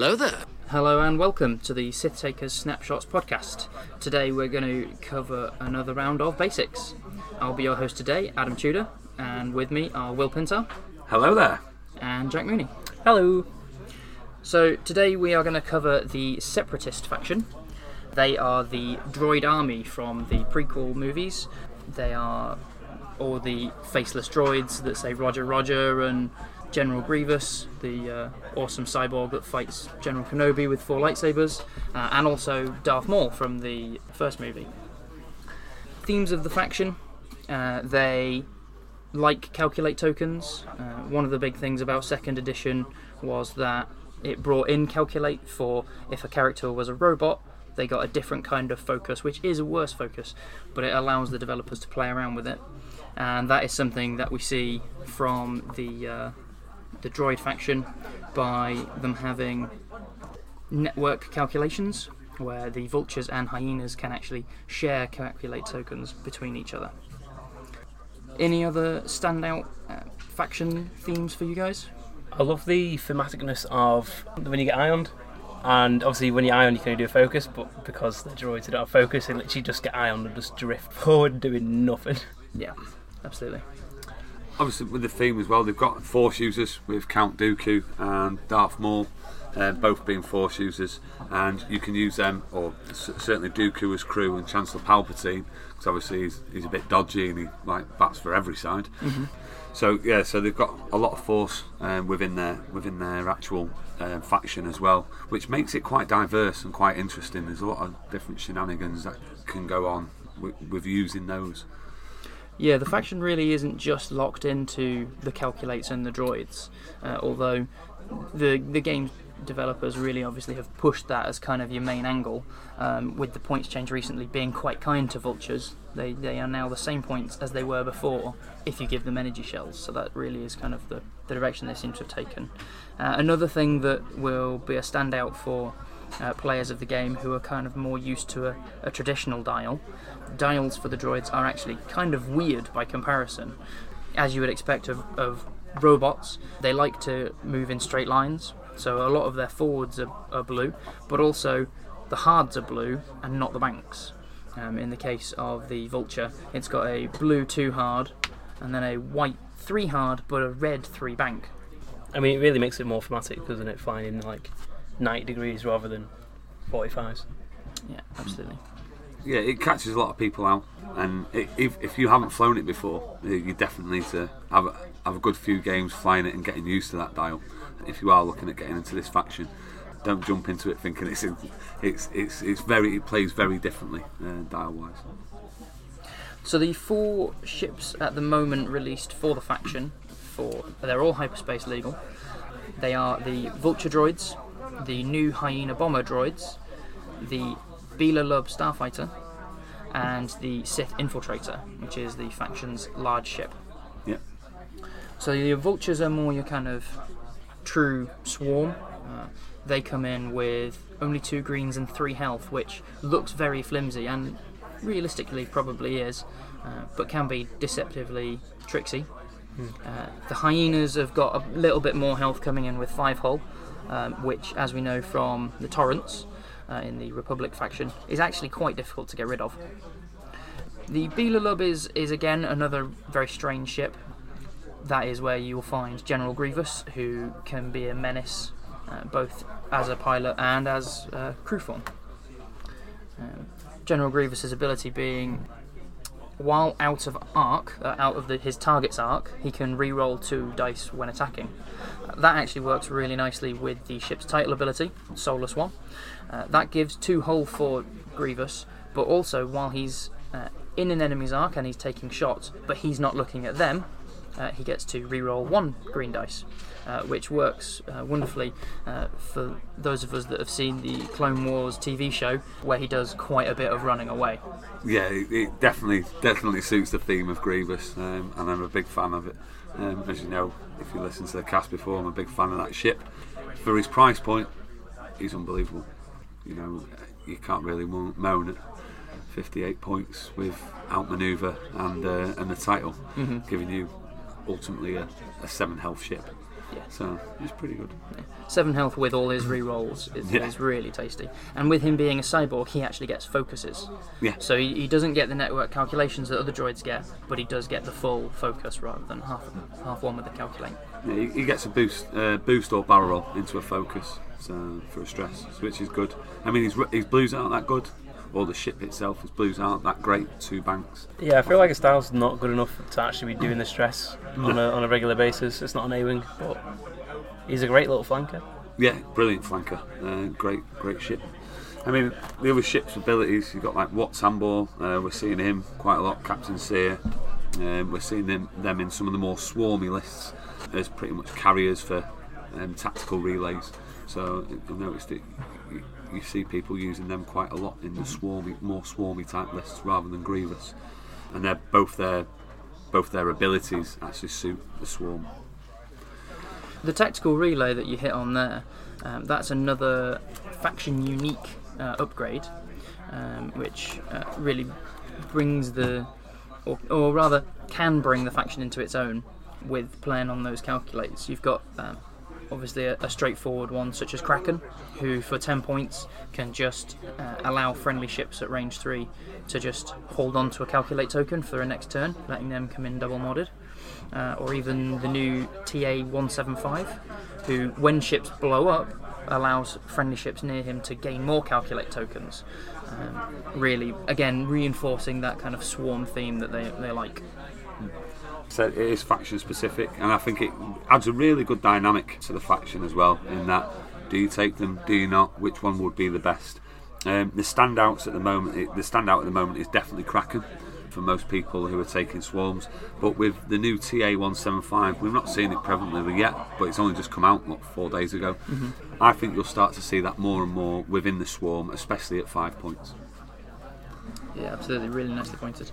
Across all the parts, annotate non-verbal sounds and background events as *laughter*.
Hello there. Hello and welcome to the Sith Takers Snapshots podcast. Today we're going to cover another round of basics. I'll be your host today, Adam Tudor, and with me are Will Pinter Hello there. and Jack Mooney. Hello. So today we are going to cover the Separatist faction. They are the droid army from the prequel movies. They are all the faceless droids that say Roger Roger and General Grievous, the uh, awesome cyborg that fights General Kenobi with four lightsabers, uh, and also Darth Maul from the first movie. Themes of the faction uh, they like calculate tokens. Uh, one of the big things about second edition was that it brought in calculate for if a character was a robot, they got a different kind of focus, which is a worse focus, but it allows the developers to play around with it. And that is something that we see from the uh, the droid faction by them having network calculations where the vultures and hyenas can actually share calculate tokens between each other. Any other standout uh, faction themes for you guys? I love the thematicness of when you get ioned, and obviously when you ion you can only do a focus, but because the droids don't have focus, they literally just get ioned and just drift *laughs* forward doing nothing. Yeah, absolutely. Obviously, with the theme as well, they've got Force users with Count Dooku and Darth Maul, uh, both being Force users, and you can use them, or c- certainly Dooku as crew and Chancellor Palpatine, because obviously he's, he's a bit dodgy and he like bats for every side. So yeah, so they've got a lot of Force um, within their within their actual uh, faction as well, which makes it quite diverse and quite interesting. There's a lot of different shenanigans that can go on with, with using those. Yeah, the faction really isn't just locked into the calculates and the droids, uh, although the the game developers really obviously have pushed that as kind of your main angle. Um, with the points change recently being quite kind to vultures, they they are now the same points as they were before if you give them energy shells. So that really is kind of the, the direction they seem to have taken. Uh, another thing that will be a standout for uh, players of the game who are kind of more used to a, a traditional dial. Dials for the droids are actually kind of weird by comparison. As you would expect of, of robots, they like to move in straight lines, so a lot of their forwards are, are blue, but also the hards are blue and not the banks. Um, in the case of the vulture, it's got a blue 2 hard and then a white 3 hard but a red 3 bank. I mean, it really makes it more thematic, doesn't it? Flying in like 90 degrees rather than 45s. Yeah, absolutely. Yeah, it catches a lot of people out, and it, if, if you haven't flown it before, you you definitely need to have a, have a good few games flying it and getting used to that dial. If you are looking at getting into this faction, don't jump into it thinking it's in, it's it's it's very it plays very differently uh, dial wise. So the four ships at the moment released for the faction, for they're all hyperspace legal. They are the Vulture droids, the new Hyena bomber droids, the Belbullab starfighter, and the Sith infiltrator, which is the faction's large ship. Yeah, So your vultures are more your kind of true swarm. Uh, they come in with only two greens and three health, which looks very flimsy and realistically probably is, uh, but can be deceptively tricksy. Uh, the hyenas have got a little bit more health coming in with five hull, um, which, as we know from the torrents uh, in the Republic faction, is actually quite difficult to get rid of. The Belbullab is, is again another very strange ship. That is where you will find General Grievous, who can be a menace uh, both as a pilot and as uh, crew form. Um, General Grievous's ability being, while out of arc, uh, out of the, his target's arc, he can re-roll two dice when attacking. That actually works really nicely with the ship's title ability, Soulless One. Uh, that gives two hull for Grievous, but also while he's uh, in an enemy's arc and he's taking shots, but he's not looking at them, uh, he gets to re-roll one green dice, uh, which works uh, wonderfully uh, for those of us that have seen the Clone Wars TV show, where he does quite a bit of running away. yeah, it, it definitely definitely suits the theme of Grievous, um, and I'm a big fan of it. Um, as you know, if you listen to the cast before, I'm a big fan of that ship. For his price point, he's unbelievable. You know, you can't really mo- moan at 58 points with outmaneuver and uh, and the title, giving you ultimately a, a seven health ship. Yeah. So it's pretty good. Seven health with all his rerolls is, Yeah. is really tasty. And with him being a cyborg, he actually gets focuses. Yeah. So he, he doesn't get the network calculations that other droids get, but he does get the full focus rather than half half one with the calculate. Yeah, he, he gets a boost, uh, boost or barrel roll into a focus, so for a stress, which is good. I mean, his his blues aren't that good, or the ship itself, his blues aren't that great. Two banks. Yeah, I feel like his style's not good enough to actually be doing the stress on a, on a regular basis. It's not an A-wing, but he's a great little flanker. Yeah, brilliant flanker. Uh, great, great ship. I mean, the other ship's abilities, you've got like Wat Tambor, uh, we're seeing him quite a lot, Captain Sear. Um, we're seeing them, them in some of the more swarmy lists as pretty much carriers for um, tactical relays. So I've noticed that you, see people using them quite a lot in the swarmy, more swarmy type lists rather than Grievous. And they're both their both their abilities actually suit the swarm. The tactical relay that you hit on there, um, that's another faction unique uh, upgrade, um, which uh, really brings the, or, or rather can bring the faction into its own with playing on those calculates. You've got um, obviously a, a straightforward one such as Kraken, who for 10 points can just uh, allow friendly ships at range 3 to just hold on to a calculate token for their next turn, letting them come in double modded uh, or even the new TA 175, who, when ships blow up, allows friendly ships near him to gain more calculate tokens. Um, really, again, reinforcing that kind of swarm theme that they, they like. So it is faction specific, and I think it adds a really good dynamic to the faction as well. In that, do you take them? Do you not? Which one would be the best? Um, the standouts at the moment, it, the standout at the moment is definitely Kraken for most people who are taking swarms. But with the new TA one seven five, we've not seen it prevalently yet, but it's only just come out what four days ago. I think you'll start to see that more and more within the swarm, especially at five points. Yeah, absolutely, really nicely pointed.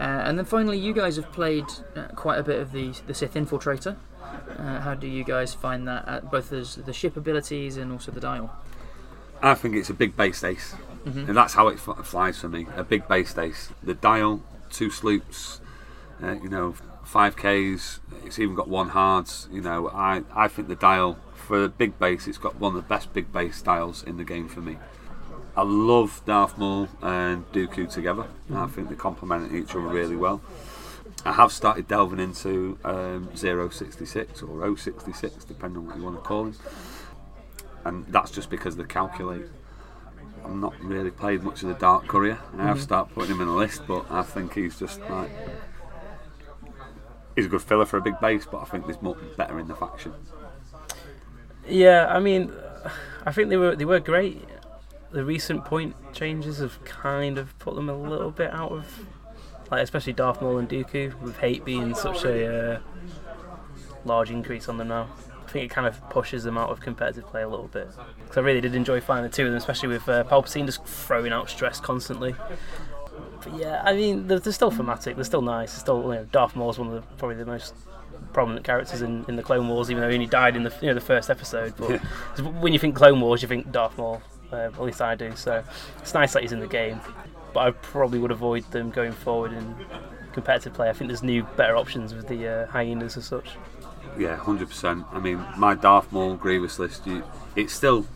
Uh, and then finally, you guys have played uh, quite a bit of the the Sith Infiltrator. Uh, how do you guys find that, at both as the ship abilities and also the dial? I think it's a big base ace, and that's how it f- flies for me. A big base ace. The dial, two sloops, uh, you know, five Ks. It's even got one hards. You know, I I think the dial for a big base, it's got one of the best big base dials in the game for me. I love Darth Maul and Dooku together. I think they complement each other really well. I have started delving into um, 066 or 066, depending on what you want to call him. And that's just because they calculate. I'm not really played much of the Dark Courier. I have started putting him in a list, but I think he's just like. He's a good filler for a big base, but I think there's more better in the faction. Yeah, I mean, I think they were they were great. The recent point changes have kind of put them a little bit out of, like especially Darth Maul and Dooku, with hate being such a uh, large increase on them now. I think it kind of pushes them out of competitive play a little bit. Because I really did enjoy finding the two of them, especially with uh, Palpatine just throwing out stress constantly. But yeah, I mean, they're, they're still thematic. They're still nice. They're still, you know, Darth Maul's one of the probably the most prominent characters in, in the Clone Wars, even though he only died in the you know the first episode. But Yeah. *laughs* when you think Clone Wars, you think Darth Maul. Uh, at least I do. So it's nice that he's in the game, but I probably would avoid them going forward in competitive play. I think there's new, better options with the uh, hyenas as such. Yeah, hundred percent. I mean, my Darth Maul Grievous list, you, it's still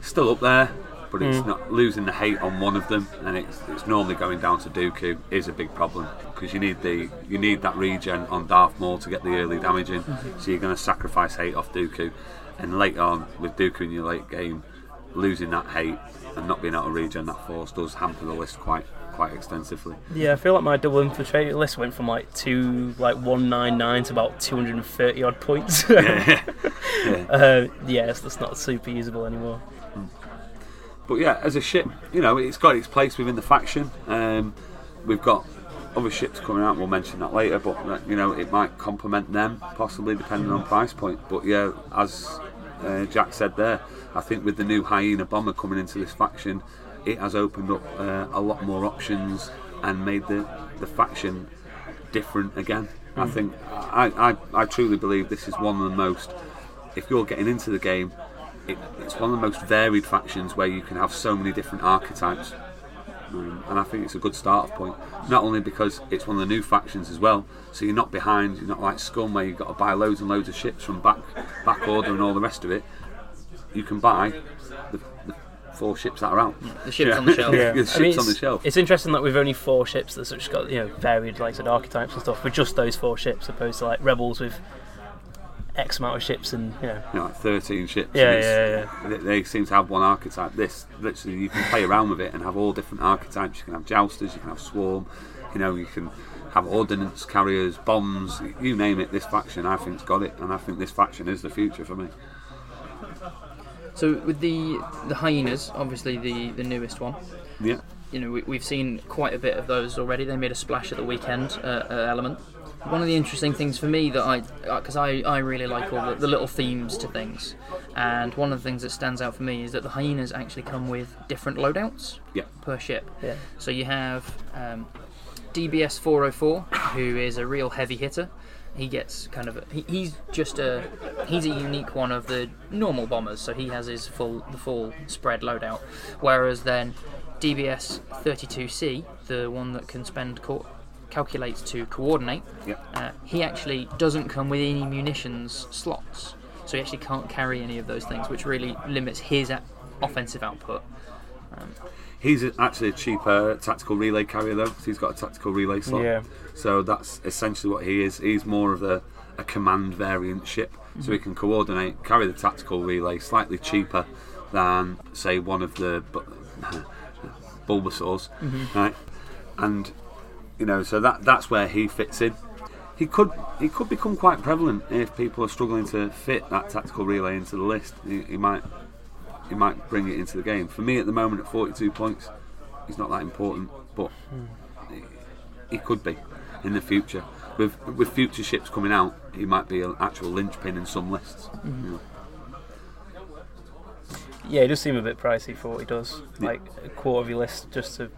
still up there, but it's not losing the hate on one of them, and it's it's normally going down to Dooku is a big problem because you need the you need that regen on Darth Maul to get the early damage in. So you're going to sacrifice hate off Dooku, and later on with Dooku in your late game, losing that hate and not being able to regen that force does hamper the list quite quite extensively. Yeah, I feel like my double infiltrator list went from like two, like one nine nine to about two hundred and thirty odd points. *laughs* *laughs* yeah. uh, yes, that's not super usable anymore. But yeah, as a ship, you know, it's got its place within the faction. Um, we've got other ships coming out. We'll mention that later, but uh, you know, it might complement them possibly depending on price point. But yeah, as uh, Jack said there, I think with the new hyena bomber coming into this faction, it has opened up uh, a lot more options and made the the faction different again. I think I, I, I truly believe this is one of the most. If you're getting into the game, it, it's one of the most varied factions where you can have so many different archetypes Um, and I think it's a good start point. Not only because it's one of the new factions as well, so you're not behind. You're not like Scum where you've got to buy loads and loads of ships from back back order and all the rest of it. You can buy the, the four ships that are out. The ships on the *laughs* shelf. Yeah. The I mean, on the it's- shelf. It's interesting that we've only four ships that's just got you know varied like said archetypes and stuff with just those four ships, opposed to like rebels with X amount of ships and you know. You know, like 13 ships. Yeah, and it's- yeah, They, they seem to have one archetype. This, literally, you can play around with it and have all different archetypes. You can have jousters, you can have swarm, you know, you can have ordnance carriers, bombs, you name it. This faction, I think's got it, and I think this faction is the future for me. So with the the hyenas, obviously the the newest one. Yeah, You know, we, we've seen quite a bit of those already. They made a splash at the weekend uh, uh, element. One of the interesting things for me that I, because I, I really like all the, the little themes to things, and one of the things that stands out for me is that the hyenas actually come with different loadouts yeah, per ship. Yeah. So you have um, DBS 404, who is a real heavy hitter. He gets kind of a, he, he's just a he's a unique one of the normal bombers. So he has his full the full spread loadout. Whereas then DBS 32C, the one that can spend co- calculates to coordinate, yeah. uh, he actually doesn't come with any munitions slots. So he actually can't carry any of those things, which really limits his a- offensive output. Um, he's actually a cheaper tactical relay carrier though, because he's got a tactical relay slot. Yeah. So that's essentially what he is. He's more of a, a command variant ship, so he can coordinate, carry the tactical relay slightly cheaper than say one of the bu- *laughs* Bulbasaurs, mm-hmm. right? And you know, so that that's where he fits in. He could he could become quite prevalent if people are struggling to fit that tactical relay into the list. He, he might he might bring it into the game. For me, at the moment, at 42 points, he's not that important, but he, he could be in the future. With with future ships coming out, he might be an actual linchpin in some lists. You know. Yeah, it does seem a bit pricey for what he does. Like a quarter of your list just to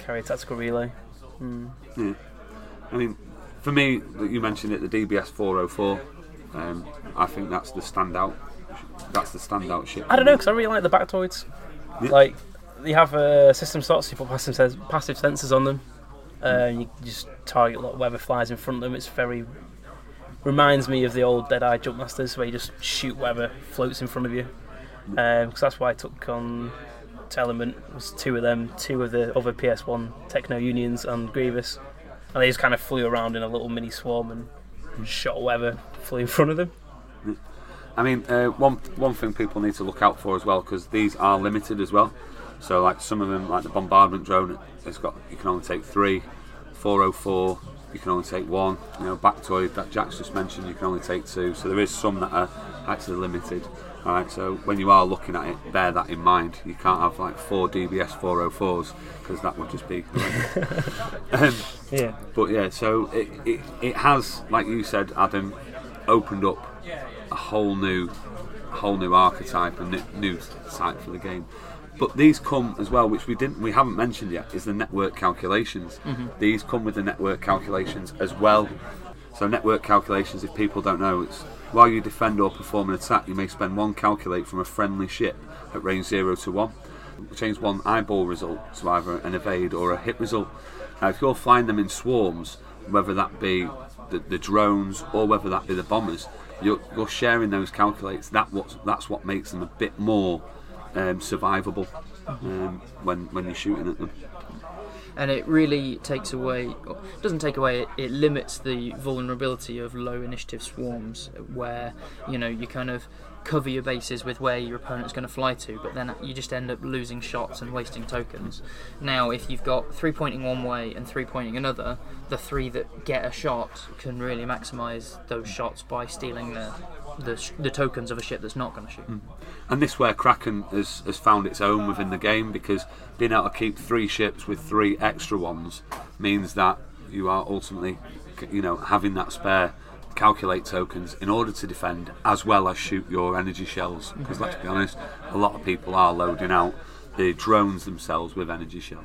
carry a tactical relay. Yeah. I mean, for me, you mentioned it, the DBS 404. Um, I think that's the standout. That's the standout ship. I don't know because I really like the Baktoids. Yeah. Like they have uh, system slots. You put passive, ses- passive sensors on them, uh, and you just target like, whatever flies in front of them. It's very reminds me of the old Dead Eye Jump Masters where you just shoot whatever floats in front of you. Because that's why I took on Element was two of them, two of the other PS1 Techno Unions and Grievous, and they just kind of flew around in a little mini swarm and shot whatever flew in front of them. I mean, uh, one one thing people need to look out for as well because these are limited as well. So, like some of them, like the bombardment drone, it's got you can only take three. 404, you can only take one. You know, Baktoid that Jack's just mentioned, you can only take two. So there is some that are actually limited. All right, so when you are looking at it, bear that in mind. You can't have like four DBS 404s because that would just be. *laughs* um, Yeah. but yeah, so it, it, it has, like you said, Adam, opened up whole new, whole new archetype and new, type for the game. But these come as well, which we didn't, we haven't mentioned yet, is the network calculations. Mm-hmm. These come with the network calculations as well. So network calculations, if people don't know, it's while you defend or perform an attack, you may spend one calculate from a friendly ship at range zero to one. Change one eyeball result to either an evade or a hit result. Now, if you're flying them in swarms, whether that be the, the drones or whether that be the bombers, you're, you're sharing those calculates. That what that's what makes them a bit more um, survivable um, when when you're shooting at them. and it really takes away doesn't take away it, it limits the vulnerability of low initiative swarms where you know you kind of cover your bases with where your opponent's going to fly to but then you just end up losing shots and wasting tokens. Now if you've got three pointing one way and three pointing another the three that get a shot can really maximize those shots by stealing the the, sh- the tokens of a ship that's not going to shoot mm. And this where Kraken has, has found its own within the game because being able to keep three ships with three extra ones means that you are ultimately, you know, having that spare calculate tokens in order to defend as well as shoot your energy shells. Because let's be honest, a lot of people are loading out the drones themselves with energy shells.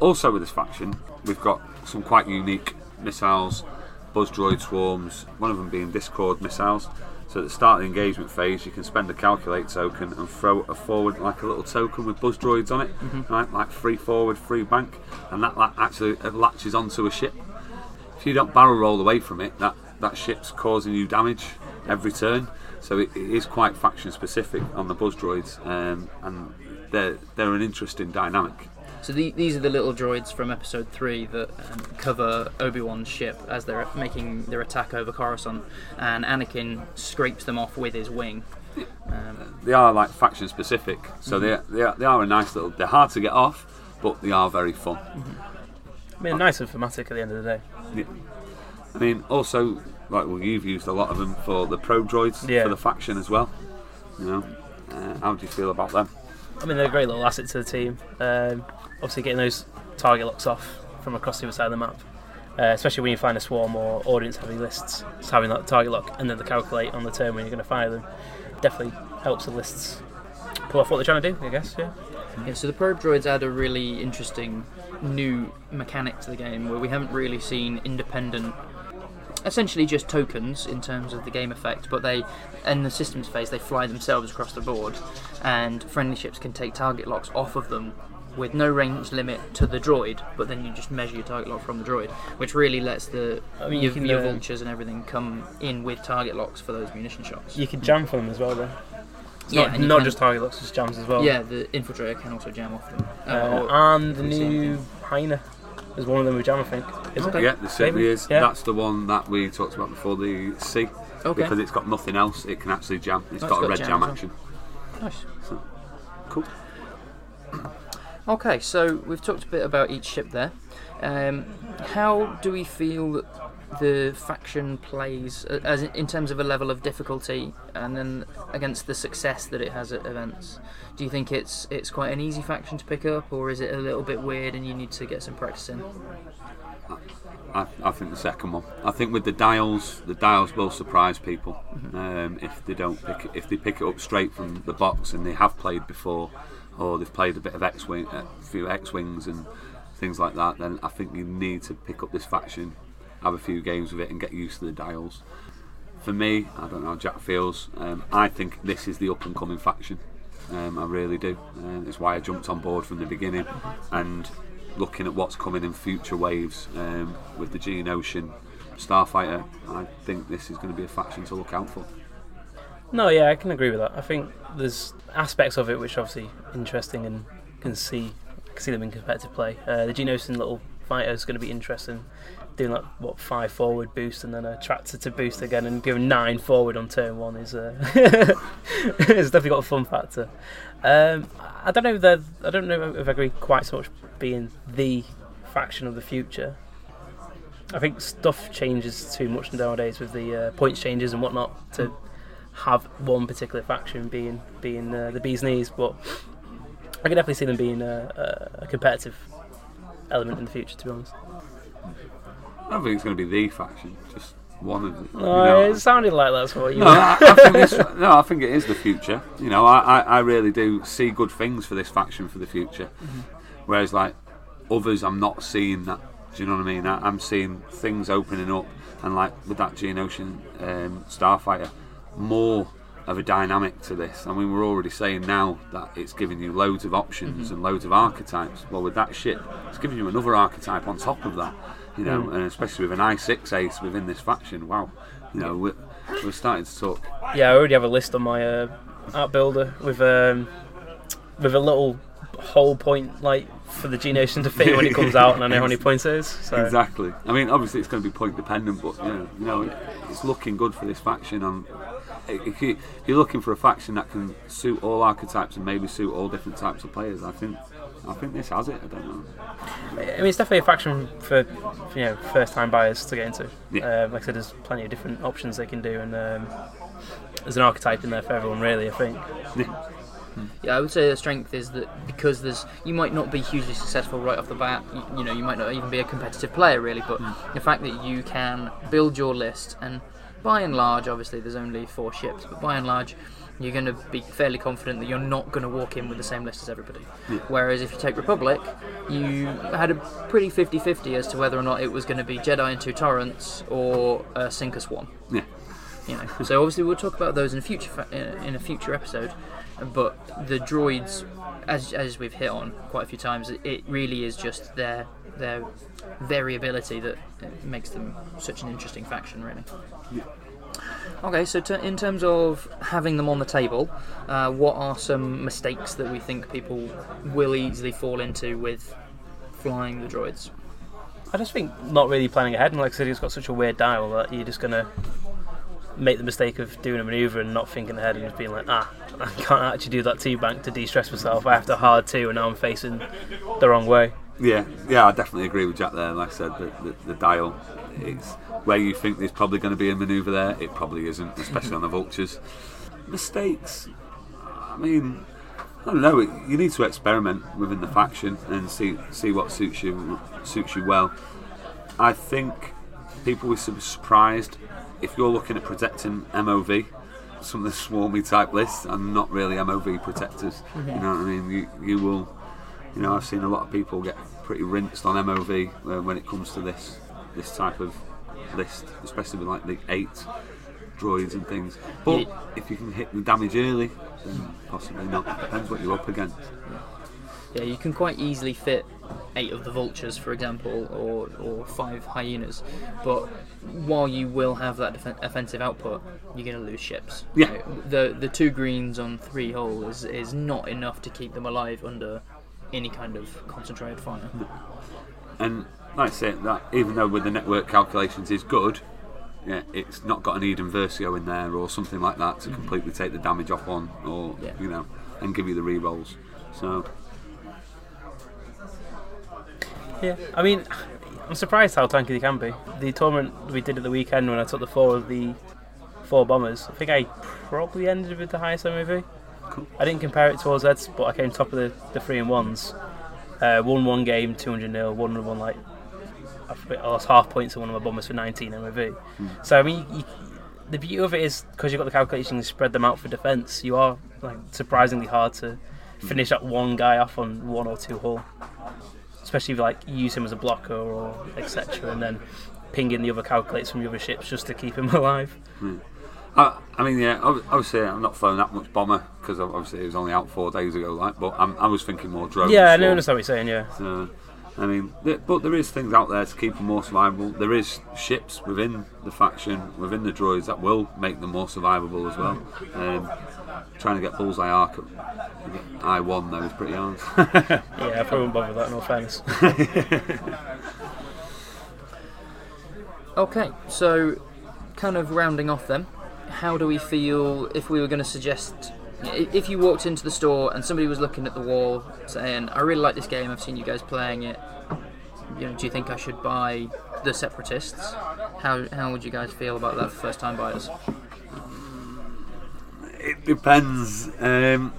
Also with this faction, we've got some quite unique missiles buzz droid swarms, one of them being Discord missiles. So at the start of the engagement phase, you can spend a calculate token and throw a forward like a little token with buzz droids on it, mm-hmm. right? Like free forward, free bank, and that, that actually latches onto a ship. If you don't barrel roll away from it, that that ship's causing you damage every turn. So it, it is quite faction specific on the buzz droids, um, and they're they're an interesting dynamic. So the, these are the little droids from Episode Three that um, cover Obi Wan's ship as they're making their attack over Coruscant, and Anakin scrapes them off with his wing. Um, They are like faction specific, so they they are, they are a nice little. They're hard to get off, but they are very fun. I mean, nice and thematic at the end of the day. Yeah. I mean, also, like, well, you've used a lot of them for the probe droids Yeah. for the faction as well. You know, uh, how do you feel about them? I mean, they're a great little asset to the team. Um, obviously, getting those target locks off from across the other side of the map, uh, especially when you find a swarm or audience-heavy lists, just having that target lock and then the calculate on the turn when you're going to fire them definitely helps the lists pull off what they're trying to do. I guess, yeah. yeah, so the probe droids add a really interesting new mechanic to the game where we haven't really seen independent essentially just tokens in terms of the game effect but they in the systems phase they fly themselves across the board and friendly ships can take target locks off of them with no range limit to the droid but then you just measure your target lock from the droid which really lets the I mean, you your, can, your uh, vultures and everything come in with target locks for those munition shots You can jam for them as well, though. It's Yeah, not, not can- just target locks, just jams as well. yeah the infiltrator can also jam off them Uh, Uh, or- and the new Hyena is one of them with jam, I think. Is it? Yeah, there certainly Maybe. is. Yeah. That's the one that we talked about before, the C. okay Because it's got nothing else, it can actually jam. It's Oh, got it's a got red jam jam well. action. nice Cool. Okay, so we've talked a bit about each ship there. Um, how do we feel that the faction plays as in, terms of a level of difficulty, and then against the success that it has at events? Do you think it's it's quite an easy faction to pick up, or is it a little bit weird and you need to get some practice in? I, I think the second one. I think with the dials, the dials will surprise people um, if they don't pick it, if they pick it up straight from the box and they have played before, or they've played a bit of X wing, a few X wings and things like that. Then I think you need to pick up this faction, have a few games with it, and get used to the dials. For me, I don't know how Jack feels. Um, I think this is the up and coming faction. Um, I really do. Um, it's why I jumped on board from the beginning, and looking at what's coming in future waves um, with the Geonosian Starfighter, I think this is going to be a faction to look out for. No, yeah, I can agree with that. I think there's aspects of it which are obviously interesting and can see can see them in competitive play. Uh, the Geonosian little fighter is going to be interesting, doing like what five forward boost and then a tractor to boost again and going nine forward on turn one is uh, *laughs* it's definitely got a fun factor. Um, I don't know if I don't know if I agree quite so much being the faction of the future. I think stuff changes too much nowadays with the uh, points changes and whatnot to have one particular faction being being uh, the bee's knees, but I can definitely see them being a, a competitive element in the future. To be honest, I don't think it's going to be the faction, just one of the. you uh, know. it sounded like that's what you. No, I, I think this, no, I think it is the future. You know, I, I, I really do see good things for this faction for the future. Mm-hmm. Whereas, like others, I'm not seeing that. Do you know what I mean? I, I'm seeing things opening up, and like with that Geonosian um, Starfighter, more of a dynamic to this. I mean, we're already saying now that it's giving you loads of options mm-hmm. and loads of archetypes. Well, with that ship, it's giving you another archetype on top of that. You know, and especially with an I6 ace within this faction, wow. You know, we're, we're starting to talk Yeah, I already have a list on my uh, art builder with um, with a little whole point like for the Geonosian to fit when it comes out, and I know how many *laughs* points it is. So Exactly. I mean, obviously it's going to be point dependent, but you know, you know, it's looking good for this faction. And if, you, if you're looking for a faction that can suit all archetypes and maybe suit all different types of players, I think, I think this has it. I don't know. I mean, it's definitely a faction for, for you know first time buyers to get into. Yeah. Um, like I said, there's plenty of different options they can do, and um, there's an archetype in there for everyone, really. I think. Yeah, I would say the strength is that because there's you might not be hugely successful right off the bat. You, you know, you might not even be a competitive player really, but the fact that you can build your list and by and large, obviously, there's only four ships, but by and large, you're going to be fairly confident that you're not going to walk in with the same list as everybody. Whereas if you take Republic, you had a pretty 50 50 as to whether or not it was going to be Jedi and two Torrents or a Sinker Swan. Yeah. You know, so obviously we'll talk about those in a future fa- in a future episode. But the droids, as, as we've hit on quite a few times, it- really is just their their variability that uh, makes them such an interesting faction, really. Okay, so t- in terms of having them on the table, uh, what are some mistakes that we think people will easily fall into with flying the droids? I just think not really planning ahead, and like I said, it's got such a weird dial that you're just gonna make the mistake of doing a manoeuvre and not thinking ahead and just being like, ah, I can't actually do that two bank to de-stress myself. I have to hard two, and now I'm facing the wrong way. Yeah, yeah, I definitely agree with Jack there. Like I said, the, the, the dial, it's where you think there's probably going to be a manoeuvre there, it probably isn't, especially on the vultures. Mistakes, I mean, I don't know. You need to experiment within the faction and see see what suits you suits you well. I think people will be surprised if you're looking at protecting MOV. Some of the swarmy type lists are not really MOV protectors. You know what I mean? You you will you know, I've seen a lot of people get pretty rinsed on MOV uh, when it comes to this this type of list, especially with like the eight droids and things. But Yeah. if you can hit the damage early, then possibly not. Depends what you're up against. Yeah, you can quite easily fit eight of the vultures, for example, or, or five hyenas. But while you will have that defen offensive output, you're going to lose ships. Yeah. Know, the the two greens on three hull is, is not enough to keep them alive under any kind of concentrated fire. And like I say, that even though with the network calculations is good, yeah, it's not got an Iden Versio in there or something like that to completely take the damage off one, or Yeah. you know, and give you the re-rolls. So Yeah, I mean, I'm surprised how tanky they can be. The tournament we did at the weekend when I took the four of the four bombers, I think I probably ended with the highest MOV. Cool. I didn't compare it towards Ed's, but I came top of the, the three and ones. Uh, won one game, 200 nil. Won one like I lost half points to one of my bombers for 19 MOV. Hmm. So I mean, you, the beauty of it is because you've got the calculations, you spread them out for defence. You are like surprisingly hard to hmm. finish that one guy off on one or two hull especially if like you use him as a blocker or etc. And then ping in the other calculators from the other ships just to keep him *laughs* alive. Hmm. I, I mean, yeah, obviously I'm not throwing that much bomber because obviously it was only out four days ago, like. But I'm, I was thinking more drones. yeah, I understand what you're saying. Yeah, So, I mean, th- but there is things out there to keep them more survivable. There is ships within the faction, within the droids, that will make them more survivable as well. Um, trying to get bullseye arc at I one though is pretty hard. *laughs* yeah, I probably won't bother with that. No offense. *laughs* Okay, so kind of rounding off then, how do we feel if we were going to suggest i- if you walked into the store and somebody was looking at the wall saying, "I really like this game. I've seen you guys playing it. You know, do you think I should buy the Separatists?" How how would you guys feel about that for first time buyers? it depends. Um,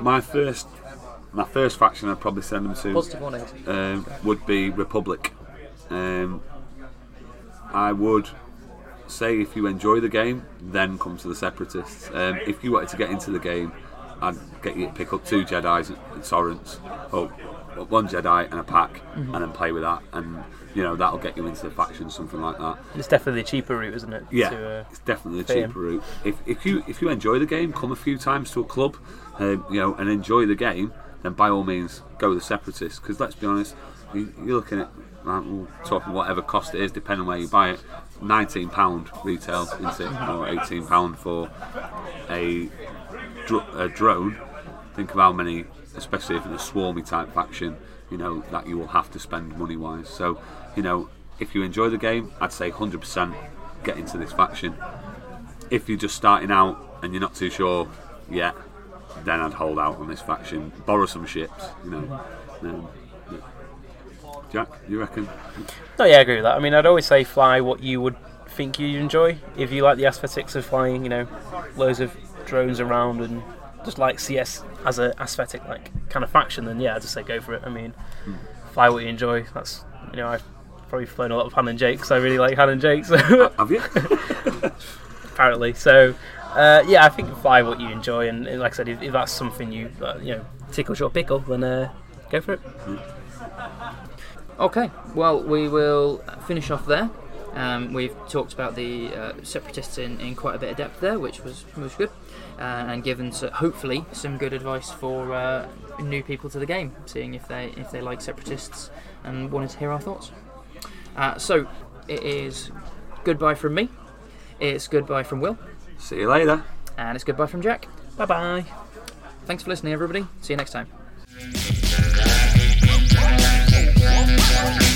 my first, my first faction I'd probably send them to. Positive um, would be Republic. Um, I would say if you enjoy the game, then come to the Separatists. Um, if you wanted to get into the game, I'd get you to pick up two Jedi's and Torrents, or one Jedi and a pack, and then play with that, and you know that'll get you into the faction, something like that. it's definitely a cheaper route, isn't it? Yeah, To, uh, it's definitely a cheaper route. If, if you if you enjoy the game, come a few times to a club, um, you know, and enjoy the game, then by all means go the separatists. Because let's be honest, you, you're looking at like, we'll talking whatever cost it is, depending on where you buy it. Nineteen pound retail, isn't it, or eighteen pound for a, dr- a drone. Think of how many, especially if it's a swarmy type faction, you know that you will have to spend money wise. So, you know, if you enjoy the game, I'd say 100% get into this faction. If you're just starting out and you're not too sure yet, then I'd hold out on this faction. Borrow some ships, you know. Um. Jack, you reckon? No, yeah, I agree with that. I mean, I'd always say fly what you would think you enjoy. If you like the aesthetics of flying, you know, loads of drones around and just like CS as an aesthetic like kind of faction, then yeah, I'd just say go for it. I mean, fly what you enjoy. That's you know, I've probably flown a lot of Han and Jake because I really like Han and Jake. So Have you? *laughs* apparently, so uh, yeah, I think fly what you enjoy, and, and like I said, if, if that's something you uh, you know tickles your pickle, then uh, go for it. Okay, well, we will finish off there. Um, we've talked about the uh, separatists in, in quite a bit of depth there, which was was good, uh, and given s hopefully some good advice for uh, new people to the game, seeing if they if they like separatists and wanted to hear our thoughts. Uh, so it is goodbye from me. It's goodbye from Will, See you later. and it's goodbye from Jack. Bye bye. Thanks for listening, everybody. See you next time. Thank